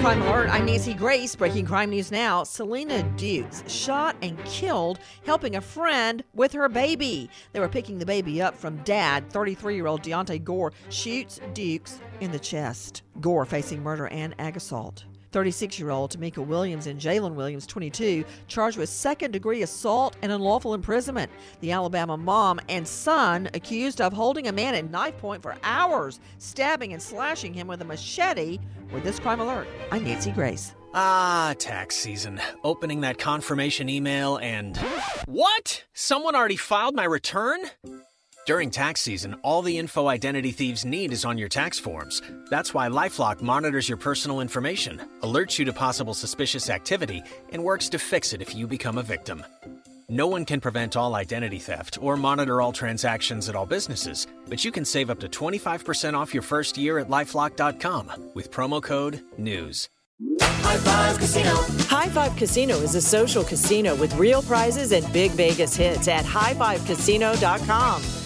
Crime Alert, I'm Nancy Grace. Breaking crime news now. Selena Dukes shot and killed helping a friend with her baby. They were picking the baby up from dad. 33 year old Deontay Gore shoots Dukes in the chest. Gore facing murder and ag assault. 36 year old Tamika Williams and Jalen Williams, 22, charged with second degree assault and unlawful imprisonment. The Alabama mom and son accused of holding a man at knife point for hours, stabbing and slashing him with a machete. With this crime alert, I'm Nancy Grace. Ah, tax season. Opening that confirmation email and. What? Someone already filed my return? During tax season, all the info identity thieves need is on your tax forms. That's why Lifelock monitors your personal information, alerts you to possible suspicious activity, and works to fix it if you become a victim. No one can prevent all identity theft or monitor all transactions at all businesses, but you can save up to 25% off your first year at lifelock.com with promo code NEWS. High Five Casino. High Five Casino is a social casino with real prizes and big Vegas hits at highfivecasino.com.